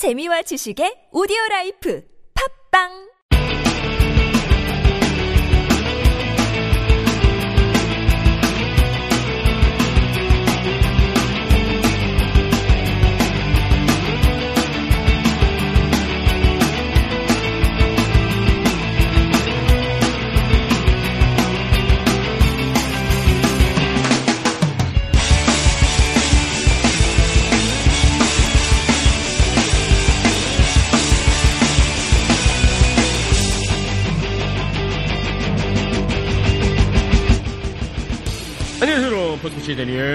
재미와 지식의 오디오 라이프. 팝빵 포스코치 데니엘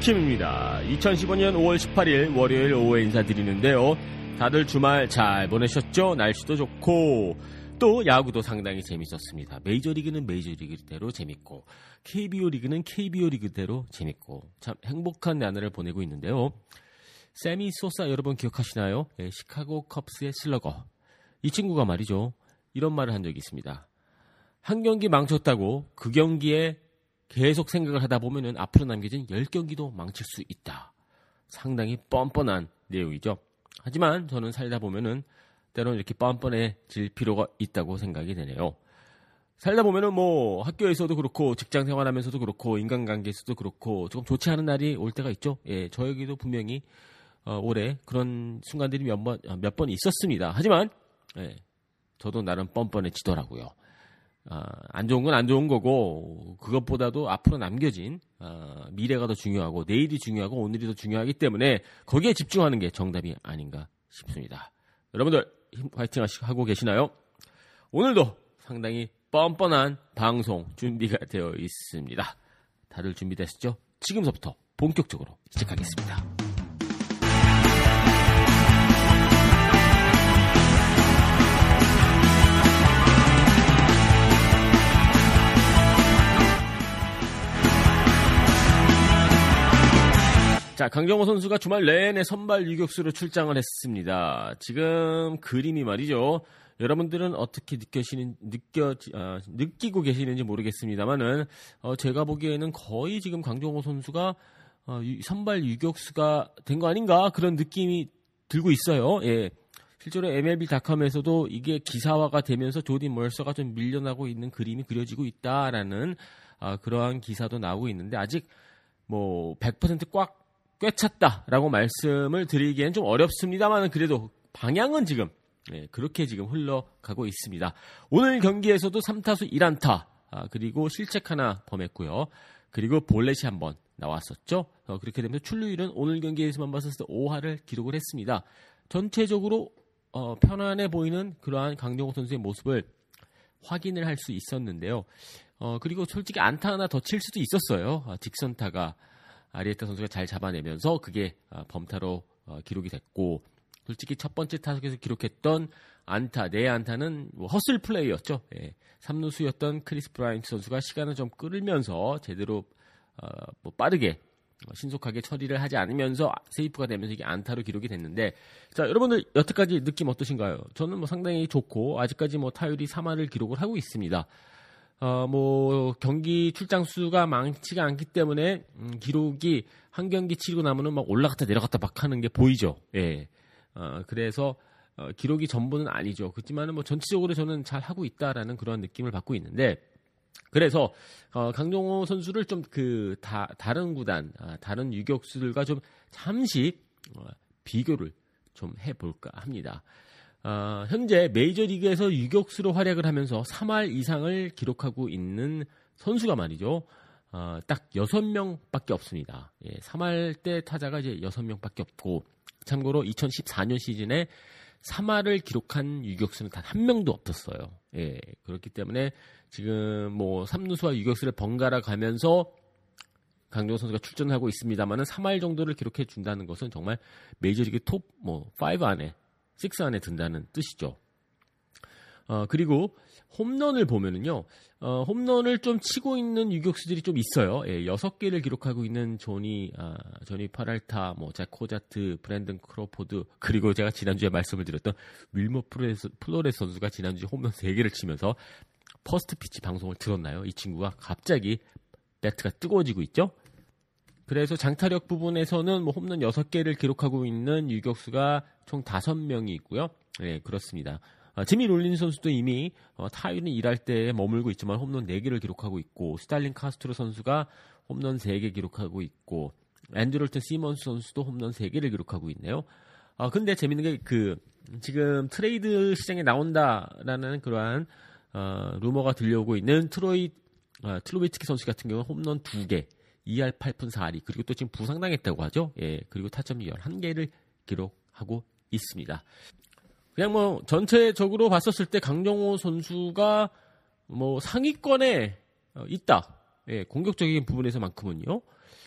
킴입니다. 2015년 5월 18일 월요일 오후에 인사드리는데요. 다들 주말 잘 보내셨죠? 날씨도 좋고. 또 야구도 상당히 재밌었습니다. 메이저리그는 메이저리그대로 재밌고 KBO 리그는 KBO 리그대로 재밌고 참 행복한 나날을 보내고 있는데요. 세미 소사 여러분 기억하시나요? 예, 시카고 컵스의 슬러거. 이 친구가 말이죠. 이런 말을 한 적이 있습니다. 한 경기 망쳤다고 그 경기에 계속 생각을 하다 보면은 앞으로 남겨진 10경기도 망칠 수 있다. 상당히 뻔뻔한 내용이죠. 하지만 저는 살다 보면은 때로는 이렇게 뻔뻔해질 필요가 있다고 생각이 되네요. 살다 보면은 뭐 학교에서도 그렇고 직장 생활하면서도 그렇고 인간관계에서도 그렇고 조금 좋지 않은 날이 올 때가 있죠. 예, 저에게도 분명히 어, 올해 그런 순간들이 몇번 몇 번 있었습니다. 하지만 예, 저도 나름 뻔뻔해지더라고요. 아, 안 좋은 건 안 좋은 거고 그것보다도 앞으로 남겨진 아, 미래가 더 중요하고 내일이 중요하고 오늘이 더 중요하기 때문에 거기에 집중하는 게 정답이 아닌가 싶습니다. 여러분들 힘 화이팅 하고 계시나요? 오늘도 상당히 뻔뻔한 방송 준비가 되어 있습니다. 다들 준비됐죠? 지금부터 본격적으로 시작하겠습니다. 자, 강정호 선수가 주말 내내 선발 유격수로 출장을 했습니다. 지금 그림이 말이죠. 여러분들은 어떻게 느껴시는 느껴 아, 느끼고 계시는지 모르겠습니다만은 어, 제가 보기에는 거의 지금 강정호 선수가 어, 유- 선발 유격수가 된 거 아닌가 그런 느낌이 들고 있어요. 예. 실제로 MLB.com에서도 이게 기사화가 되면서 조디 멀서가 좀 밀려나고 있는 그림이 그려지고 있다라는 아, 그러한 기사도 나오고 있는데 아직 뭐 100%꽉 꿰찼다라고 말씀을 드리기엔 좀 어렵습니다만 그래도 방향은 지금 예, 그렇게 지금 흘러가고 있습니다. 오늘 경기에서도 3타수 1안타 아, 그리고 실책 하나 범했고요. 그리고 볼넷이 한번 나왔었죠. 어, 그렇게 되면서 출루율은 오늘 경기에서만 봤을 때 5할을 기록을 했습니다. 전체적으로 어, 편안해 보이는 그러한 강정호 선수의 모습을 확인을 할 수 있었는데요. 어, 그리고 솔직히 안타 하나 더 칠 수도 있었어요. 아, 직선타가 아리에타 선수가 잘 잡아내면서 그게 아, 범타로 어, 기록이 됐고 솔직히 첫 번째 타석에서 기록했던 안타 네 안타는 뭐 허슬 플레이였죠. 예. 3루수였던 크리스 브라이언트 선수가 시간을 좀 끌면서 제대로 어, 뭐 빠르게 어, 신속하게 처리를 하지 않으면서 세이프가 되면서 이게 안타로 기록이 됐는데 자 여러분들 여태까지 느낌 어떠신가요? 저는 뭐 상당히 좋고 아직까지 뭐 타율이 3할을 기록을 하고 있습니다. 어, 뭐, 경기 출장 수가 많지가 않기 때문에, 음, 기록이 한 경기 치고 나면은 막 올라갔다 내려갔다 막 하는 게 보이죠. 예. 어, 그래서, 어, 기록이 전부는 아니죠. 그렇지만은 뭐 전체적으로 저는 잘 하고 있다라는 그런 느낌을 받고 있는데, 그래서, 어, 강정호 선수를 좀 그, 다, 다른 구단, 아, 다른 유격수들과 좀 잠시, 어, 비교를 좀 해볼까 합니다. 어, 현재 메이저리그에서 유격수로 활약을 하면서 3할 이상을 기록하고 있는 선수가 말이죠. 어, 딱 6명밖에 없습니다. 예, 3할 때 타자가 이제 6명밖에 없고 참고로 2014년 시즌에 3할을 기록한 유격수는 단 한 명도 없었어요. 예, 그렇기 때문에 지금 뭐 3루수와 유격수를 번갈아 가면서 강정호 선수가 출전하고 있습니다만은 3할 정도를 기록해 준다는 것은 정말 메이저리그 톱 뭐 5 안에 6 안에 든다는 뜻이죠. 어, 그리고 홈런을 보면은요, 어, 홈런을 좀 치고 있는 유격수들이 좀 있어요. 예, 6개를 기록하고 있는 조니, 아, 조니 페랄타, 뭐, 잭 코자트, 브랜든 크로포드, 그리고 제가 지난주에 말씀을 드렸던 플로레스, 플로레스 선수가 지난주에 홈런 3개를 치면서 First Pitch 방송을 들었나요? 이 친구가 갑자기 배트가 뜨거워지고 있죠? 그래서 장타력 부분에서는 뭐 홈런 6개를 기록하고 있는 유격수가 총 5명이 있고요. 네, 그렇습니다. 아, 지미 롤린 선수도 이미 어, 타율은 1할대에 머물고 있지만 홈런 4개를 기록하고 있고 스탈린 카스트로 선수가 홈런 3개 기록하고 있고 앤드렐튼 시먼스 선수도 홈런 3개를 기록하고 있네요. 아 근데 재밌는 게 그 지금 트레이드 시장에 나온다라는 그러한 어, 루머가 들려오고 있는 트로이 어, 툴로위츠키 선수 같은 경우는 홈런 2개, 2할 8푼 4리 그리고 또 지금 부상당했다고 하죠. 예, 그리고 타점이 11개를 기록하고 있습니다. 그냥 뭐 전체적으로 봤었을 때 강정호 선수가 뭐 상위권에 어, 있다. 예, 공격적인 부분에서만큼은요.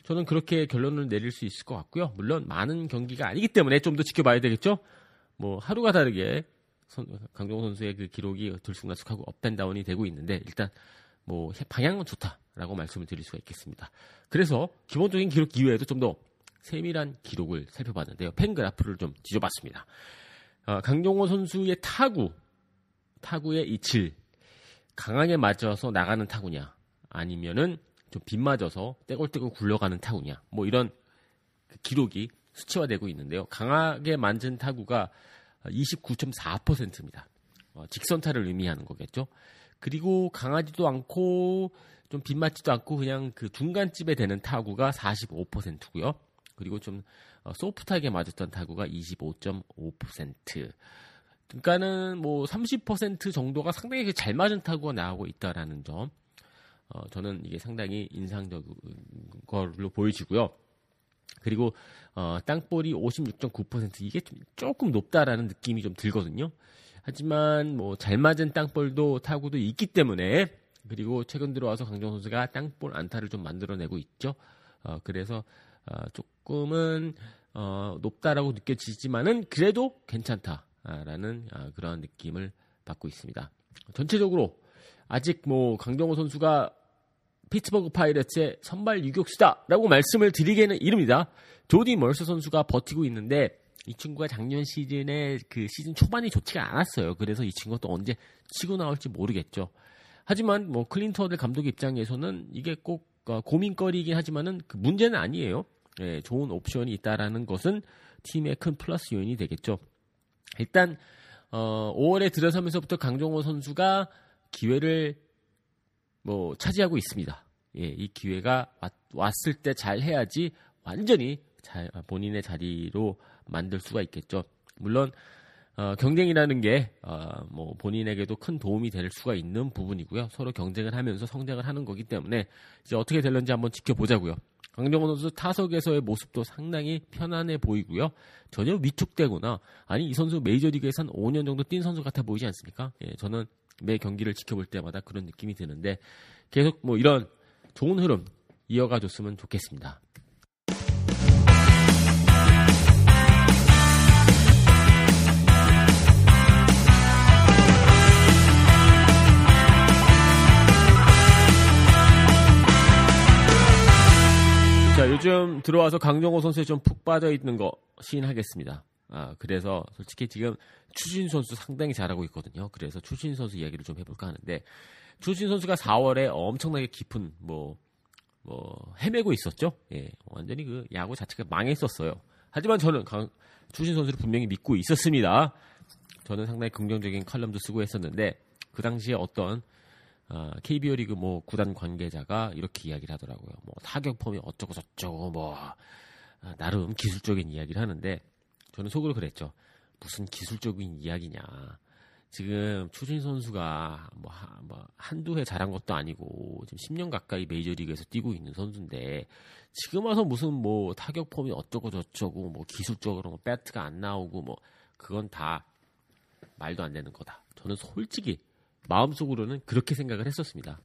저는 그렇게 결론을 내릴 수 있을 것 같고요. 물론 많은 경기가 아니기 때문에 좀 더 지켜봐야 되겠죠. 뭐 하루가 다르게 강정호 선수의 그 기록이 들쑥날쑥하고 up and down이 되고 있는데 일단 뭐 방향은 좋다 라고 말씀을 드릴 수가 있겠습니다. 그래서 기본적인 기록 이외에도 좀 더 세밀한 기록을 살펴봤는데요. FanGraphs를 좀 뒤져봤습니다. 어, 강정호 선수의 타구, 타구의 이 질, 강하게 맞아서 나가는 타구냐, 아니면은 좀 빗맞아서 떼굴떼굴 굴러가는 타구냐, 뭐 이런 그 기록이 수치화되고 있는데요. 강하게 만진 타구가 29.4%입니다. 어, 직선타를 의미하는 거겠죠. 그리고 강하지도 않고 좀 빗맞지도 않고 그냥 그 중간집에 되는 타구가 45%고요. 그리고 좀 어, 소프트하게 맞았던 타구가 25.5%. 그러니까는 뭐 30% 정도가 상당히 잘 맞은 타구가 나오고 있다라는 점. 어, 저는 이게 상당히 인상적인 걸로 보여지고요. 그리고 어, 땅볼이 56.9% 이게 좀 조금 높다라는 느낌이 좀 들거든요. 하지만 뭐 잘 맞은 땅볼도 타구도 있기 때문에 그리고 최근 들어와서 강정 선수가 땅볼 안타를 좀 만들어내고 있죠. 어, 그래서 어, 조금은 어, 높다라고 느껴지지만은 그래도 괜찮다라는 아, 그런 느낌을 받고 있습니다. 전체적으로 아직 뭐 강정호 선수가 피츠버그 파이러츠의 선발 유격수다라고 말씀을 드리기에는 이릅니다. 조디 멀스 선수가 버티고 있는데 이 친구가 작년 시즌에 그 시즌 초반이 좋지가 않았어요. 그래서 이 친구가 또 언제 치고 나올지 모르겠죠. 하지만 뭐 클린터들 감독 입장에서는 이게 꼭 어, 고민거리이긴 하지만은 그 문제는 아니에요. 예, 좋은 옵션이 있다라는 것은 팀의 큰 플러스 요인이 되겠죠. 일단 어, 5월에 들어서면서부터 강정호 선수가 기회를 뭐 차지하고 있습니다. 예, 이 기회가 왔, 을 때 잘 해야지 완전히 잘 본인의 자리로 만들 수가 있겠죠. 물론 어, 경쟁이라는 게, 어, 뭐, 본인에게도 큰 도움이 될 수가 있는 부분이고요. 서로 경쟁을 하면서 성장을 하는 거기 때문에, 이제 어떻게 될런지 한번 지켜보자고요. 강정호 선수 타석에서의 모습도 상당히 편안해 보이고요. 전혀 위축되거나 아니 이 선수 메이저리그에서 한 5년 정도 뛴 선수 같아 보이지 않습니까? 예, 저는 매 경기를 지켜볼 때마다 그런 느낌이 드는데 계속 뭐 이런 좋은 흐름 이어가 줬으면 좋겠습니다. 자, 요즘 들어와서 강정호 선수에 좀 푹 빠져 있는 거 시인하겠습니다. 아, 그래서 솔직히 지금 추신 선수 상당히 잘하고 있거든요. 그래서 추신 선수 이야기를 좀 해볼까 하는데 추신 선수가 4월에 엄청나게 깊은 뭐, 뭐, 헤매고 있었죠. 예, 완전히 그 야구 자체가 망했었어요. 하지만 저는 강, 추신 선수를 분명히 믿고 있었습니다. 저는 상당히 긍정적인 칼럼도 쓰고 했었는데 그 당시에 어떤 어, KBO 리그 뭐 구단 관계자가 이렇게 이야기를 하더라고요. 뭐 타격 폼이 어쩌고 저쩌고 뭐 어, 나름 기술적인 이야기를 하는데 저는 속으로 그랬죠. 무슨 기술적인 이야기냐. 지금 추진 선수가 뭐, 하, 뭐 한두 해 잘한 것도 아니고 지금 10년 가까이 메이저리그에서 뛰고 있는 선수인데 지금 와서 무슨 뭐 타격 폼이 어쩌고 저쩌고 뭐 기술적으로 뭐 배트가 안 나오고 뭐 그건 다 말도 안 되는 거다. 저는 솔직히 마음속으로는 그렇게 생각을 했었습니다.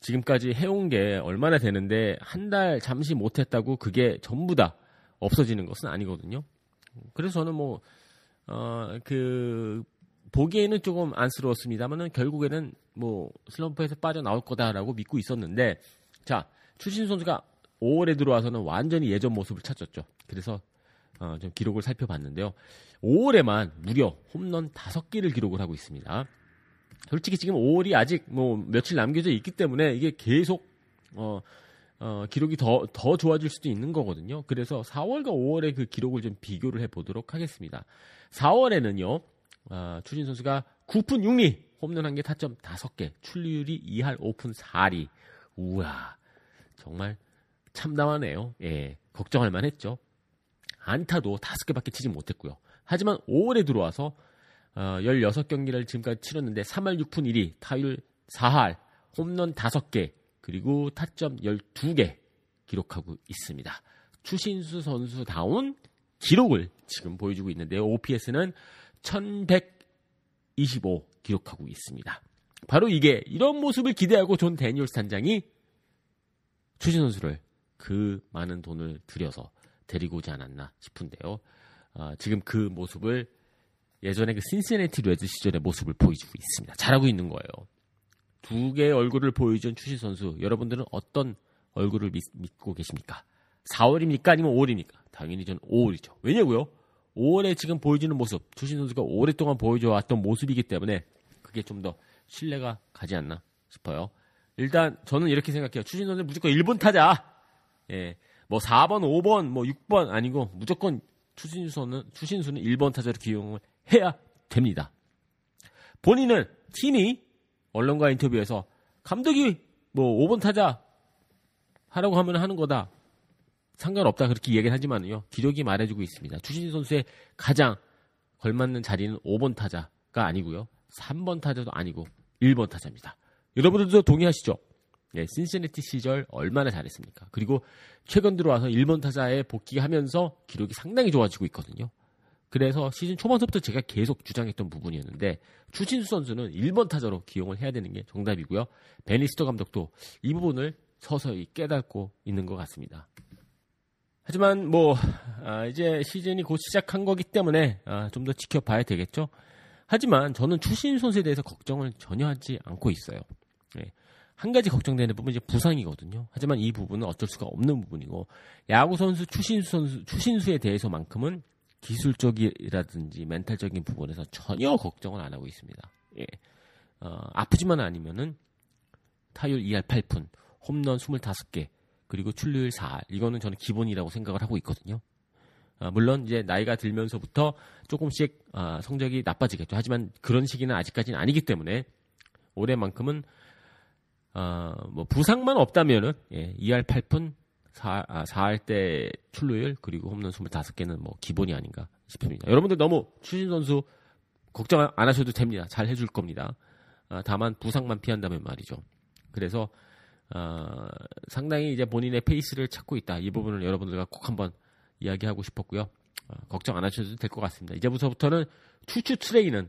지금까지 해온 게 얼마나 되는데 한 달 잠시 못했다고 그게 전부 다 없어지는 것은 아니거든요. 그래서 저는 뭐, 어, 그, 보기에는 조금 안쓰러웠습니다만은 결국에는 뭐 슬럼프에서 빠져나올 거다라고 믿고 있었는데 자, 추신 선수가 5월에 들어와서는 완전히 예전 모습을 찾았죠. 그래서 어, 좀 기록을 살펴봤는데요. 5월에만 무려 홈런 5개를 기록을 하고 있습니다. 솔직히 지금 5월이 아직 뭐 며칠 남겨져 있기 때문에 이게 계속 어, 어, 기록이 더, 더 좋아질 수도 있는 거거든요. 그래서 4월과 5월의 그 기록을 좀 비교를 해 보도록 하겠습니다. 4월에는요, 어, 추진 선수가 9푼 6리, 홈런 1개, 타점 5개, 출루율이 2할 5푼 4리. 우와, 정말 참담하네요. 예, 걱정할 만했죠. 안타도 5개밖에 치지 못했고요. 하지만 5월에 들어와서 어, 16경기를 지금까지 치렀는데 3할 6푼 1리, 타율 4할, 홈런 5개, 그리고 타점 12개 기록하고 있습니다. 추신수 선수다운 기록을 지금 보여주고 있는데요. OPS는 1125 기록하고 있습니다. 바로 이게 이런 모습을 기대하고 존 데니얼스 단장이 추신수 선수를 그 많은 돈을 들여서 데리고 오지 않았나 싶은데요. 어, 지금 그 모습을 예전에 그 신시내티 레즈 시절의 모습을 보여주고 있습니다. 잘하고 있는 거예요. 두 개의 얼굴을 보여준 추신수 선수, 여러분들은 어떤 얼굴을 믿고 계십니까? 4월입니까? 아니면 5월입니까? 당연히 저는 5월이죠. 왜냐고요? 5월에 지금 보여주는 모습, 추신수 선수가 오랫동안 보여줘왔던 모습이기 때문에 그게 좀 더 신뢰가 가지 않나 싶어요. 일단 저는 이렇게 생각해요. 추신 선수 무조건 1번 타자. 예. 뭐 4번, 5번, 뭐 6번 아니고 무조건 추신수는 추신수는 1번 타자로 기용을 해야 됩니다. 본인은 팀이 언론과 인터뷰에서 감독이 뭐 5번 타자 하라고 하면 하는 거다. 상관없다 그렇게 얘기를 하지만요. 기록이 말해주고 있습니다. 추신수 선수의 가장 걸맞는 자리는 5번 타자가 아니고요. 3번 타자도 아니고 1번 타자입니다. 여러분들도 동의하시죠? 네, 신시내티 시절 얼마나 잘했습니까? 그리고 최근 들어와서 1번 타자에 복귀하면서 기록이 상당히 좋아지고 있거든요. 그래서 시즌 초반부터 제가 계속 주장했던 부분이었는데 추신수 선수는 1번 타자로 기용을 해야 되는 게 정답이고요. 베니스터 감독도 이 부분을 서서히 깨닫고 있는 것 같습니다. 하지만 뭐 아, 이제 시즌이 곧 시작한 거기 때문에 아, 좀 더 지켜봐야 되겠죠. 하지만 저는 추신수 선수에 대해서 걱정을 전혀 하지 않고 있어요. 네. 한 가지 걱정되는 부분은 이제 부상이거든요. 하지만 이 부분은 어쩔 수가 없는 부분이고 야구 선수 추신수 선수 추신수에 대해서만큼은 기술적이라든지 멘탈적인 부분에서 전혀 걱정을 안 하고 있습니다. 예. 어, 아프지만 아니면은 타율 2할 8푼, 홈런 25개, 그리고 출루율 4할. 이거는 저는 기본이라고 생각을 하고 있거든요. 어, 물론 이제 나이가 들면서부터 조금씩 어, 성적이 나빠지겠죠. 하지만 그런 시기는 아직까지는 아니기 때문에 올해만큼은 어, 뭐 부상만 없다면은 예, 2할 8푼 4, 아, 4할 때 출루율 그리고 홈런 25개는 뭐 기본이 아닌가 싶습니다. 여러분들 너무 추신 선수 걱정 안 하셔도 됩니다. 잘 해줄 겁니다. 아, 다만 부상만 피한다면 말이죠. 그래서 어, 상당히 이제 본인의 페이스를 찾고 있다. 이 부분을 여러분들과 꼭 한번 이야기하고 싶었고요. 어, 걱정 안 하셔도 될 것 같습니다. 이제부터부터는 추추 트레이는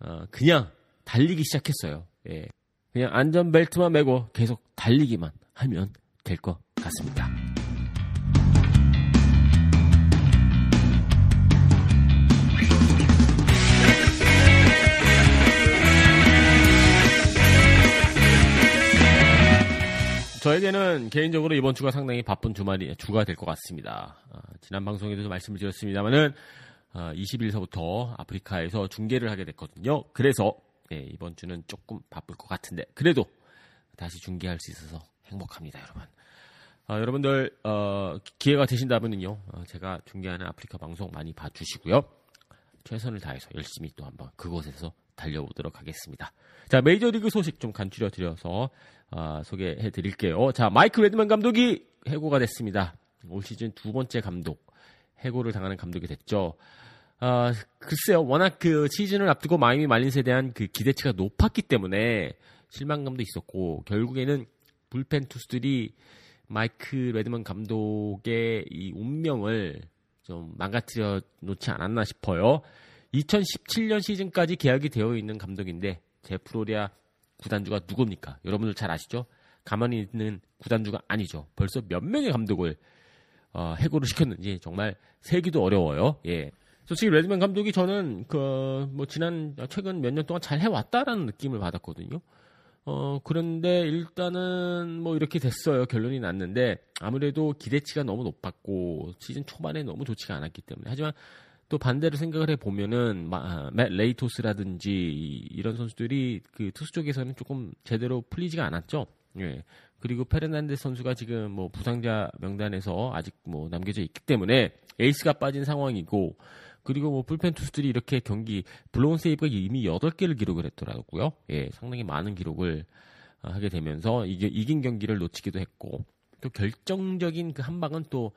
어, 그냥 달리기 시작했어요. 예. 그냥 안전벨트만 매고 계속 달리기만 하면 될 것 같습니다. 저에게는 개인적으로 이번 주가 상당히 바쁜 주말이 주가 될 것 같습니다. 어, 지난 방송에도 말씀을 드렸습니다만은 어, 20일서부터 아프리카에서 중계를 하게 됐거든요. 그래서 예, 이번 주는 조금 바쁠 것 같은데 그래도 다시 중계할 수 있어서 행복합니다, 여러분. 어, 여러분들 어, 기회가 되신다면요, 어, 제가 중계하는 아프리카 방송 많이 봐주시고요. 최선을 다해서 열심히 또 한번 그곳에서 달려보도록 하겠습니다. 자, 메이저리그 소식 좀 간추려 드려서 어, 소개해 드릴게요. 자, 마이크 레드먼 감독이 해고가 됐습니다. 올 시즌 두 번째 감독, 해고를 당하는 감독이 됐죠. 어, 글쎄요, 워낙 그 시즌을 앞두고 마이애미 말린스에 대한 그 기대치가 높았기 때문에 실망감도 있었고, 결국에는 불펜 투수들이 마이크 레드먼 감독의 이 운명을 좀 망가뜨려 놓지 않았나 싶어요. 2017년 시즌까지 계약이 되어 있는 감독인데 제프로리아 구단주가 누굽니까? 여러분들 잘 아시죠? 가만히 있는 구단주가 아니죠. 벌써 몇 명의 감독을 어, 해고를 시켰는지 정말 세기도 어려워요. 예. 솔직히 레드맨 감독이 저는 그 뭐 지난 최근 몇 년 동안 잘 해왔다라는 느낌을 받았거든요. 어 그런데 일단은 뭐 이렇게 됐어요. 결론이 났는데 아무래도 기대치가 너무 높았고 시즌 초반에 너무 좋지가 않았기 때문에 하지만 또 반대로 생각을 해 보면은 맷 레이토스라든지 이런 선수들이 그 투수 쪽에서는 조금 제대로 풀리지가 않았죠. 예. 그리고 페르난데스 선수가 지금 뭐 부상자 명단에서 아직 뭐 남겨져 있기 때문에 에이스가 빠진 상황이고 그리고 뭐 불펜 투수들이 이렇게 경기 blown save가 이미 8개를 기록을 했더라고요. 예, 상당히 많은 기록을 어, 하게 되면서 이게 이긴 경기를 놓치기도 했고 또 결정적인 그 한 방은 또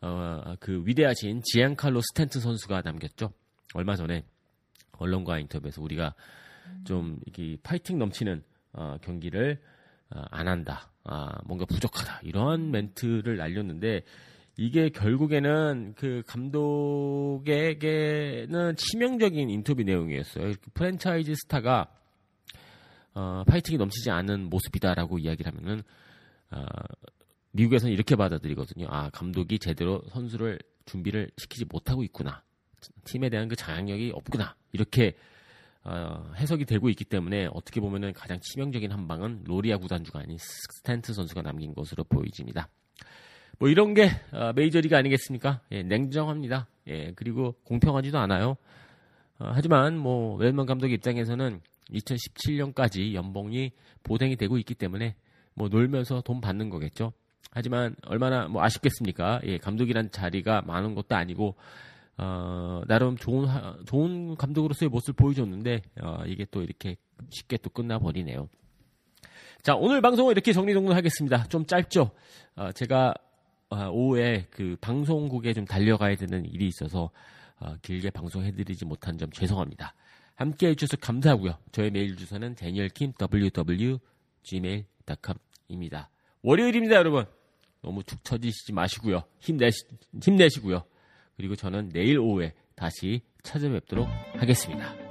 어, 그 위대하신 지안칼로 스탠트 선수가 남겼죠. 얼마 전에 언론과 인터뷰에서 우리가 좀 이게 파이팅 넘치는 어, 경기를 어, 안 한다. 아, 뭔가 부족하다. 이런 멘트를 날렸는데 이게 결국에는 그 감독에게는 치명적인 인터뷰 내용이었어요. 프랜차이즈 스타가 어, 파이팅이 넘치지 않은 모습이다라고 이야기를 하면은 어, 미국에서는 이렇게 받아들이거든요. 아 감독이 제대로 선수를 준비를 시키지 못하고 있구나. 팀에 대한 그 장악력이 없구나. 이렇게 어, 해석이 되고 있기 때문에 어떻게 보면은 가장 치명적인 한 방은 로리아 구단주가 아닌 스탠튼 선수가 남긴 것으로 보여집니다. 뭐 이런 게 어, 메이저리그 아니겠습니까? 예, 냉정합니다. 예, 그리고 공평하지도 않아요. 어, 하지만 뭐 레드먼 감독 입장에서는 2017년까지 연봉이 보장이 되고 있기 때문에 뭐 놀면서 돈 받는 거겠죠. 하지만 얼마나 뭐 아쉽겠습니까? 예, 감독이란 자리가 많은 것도 아니고 어, 나름 좋은 좋은 감독으로서의 모습을 보여줬는데 어, 이게 또 이렇게 쉽게 또 끝나 버리네요. 자 오늘 방송은 이렇게 정리정돈하겠습니다. 좀 짧죠. 어, 제가 어, 오후에 그 방송국에 좀 달려가야 되는 일이 있어서 어, 길게 방송해드리지 못한 점 죄송합니다. 함께 해주셔서 감사하고요. 저의 메일 주소는 danielkim ww gmail.com입니다. 월요일입니다, 여러분. 너무 축 처지시지 마시고요. 힘내시, 힘내시고요. 그리고 저는 내일 오후에 다시 찾아뵙도록 하겠습니다.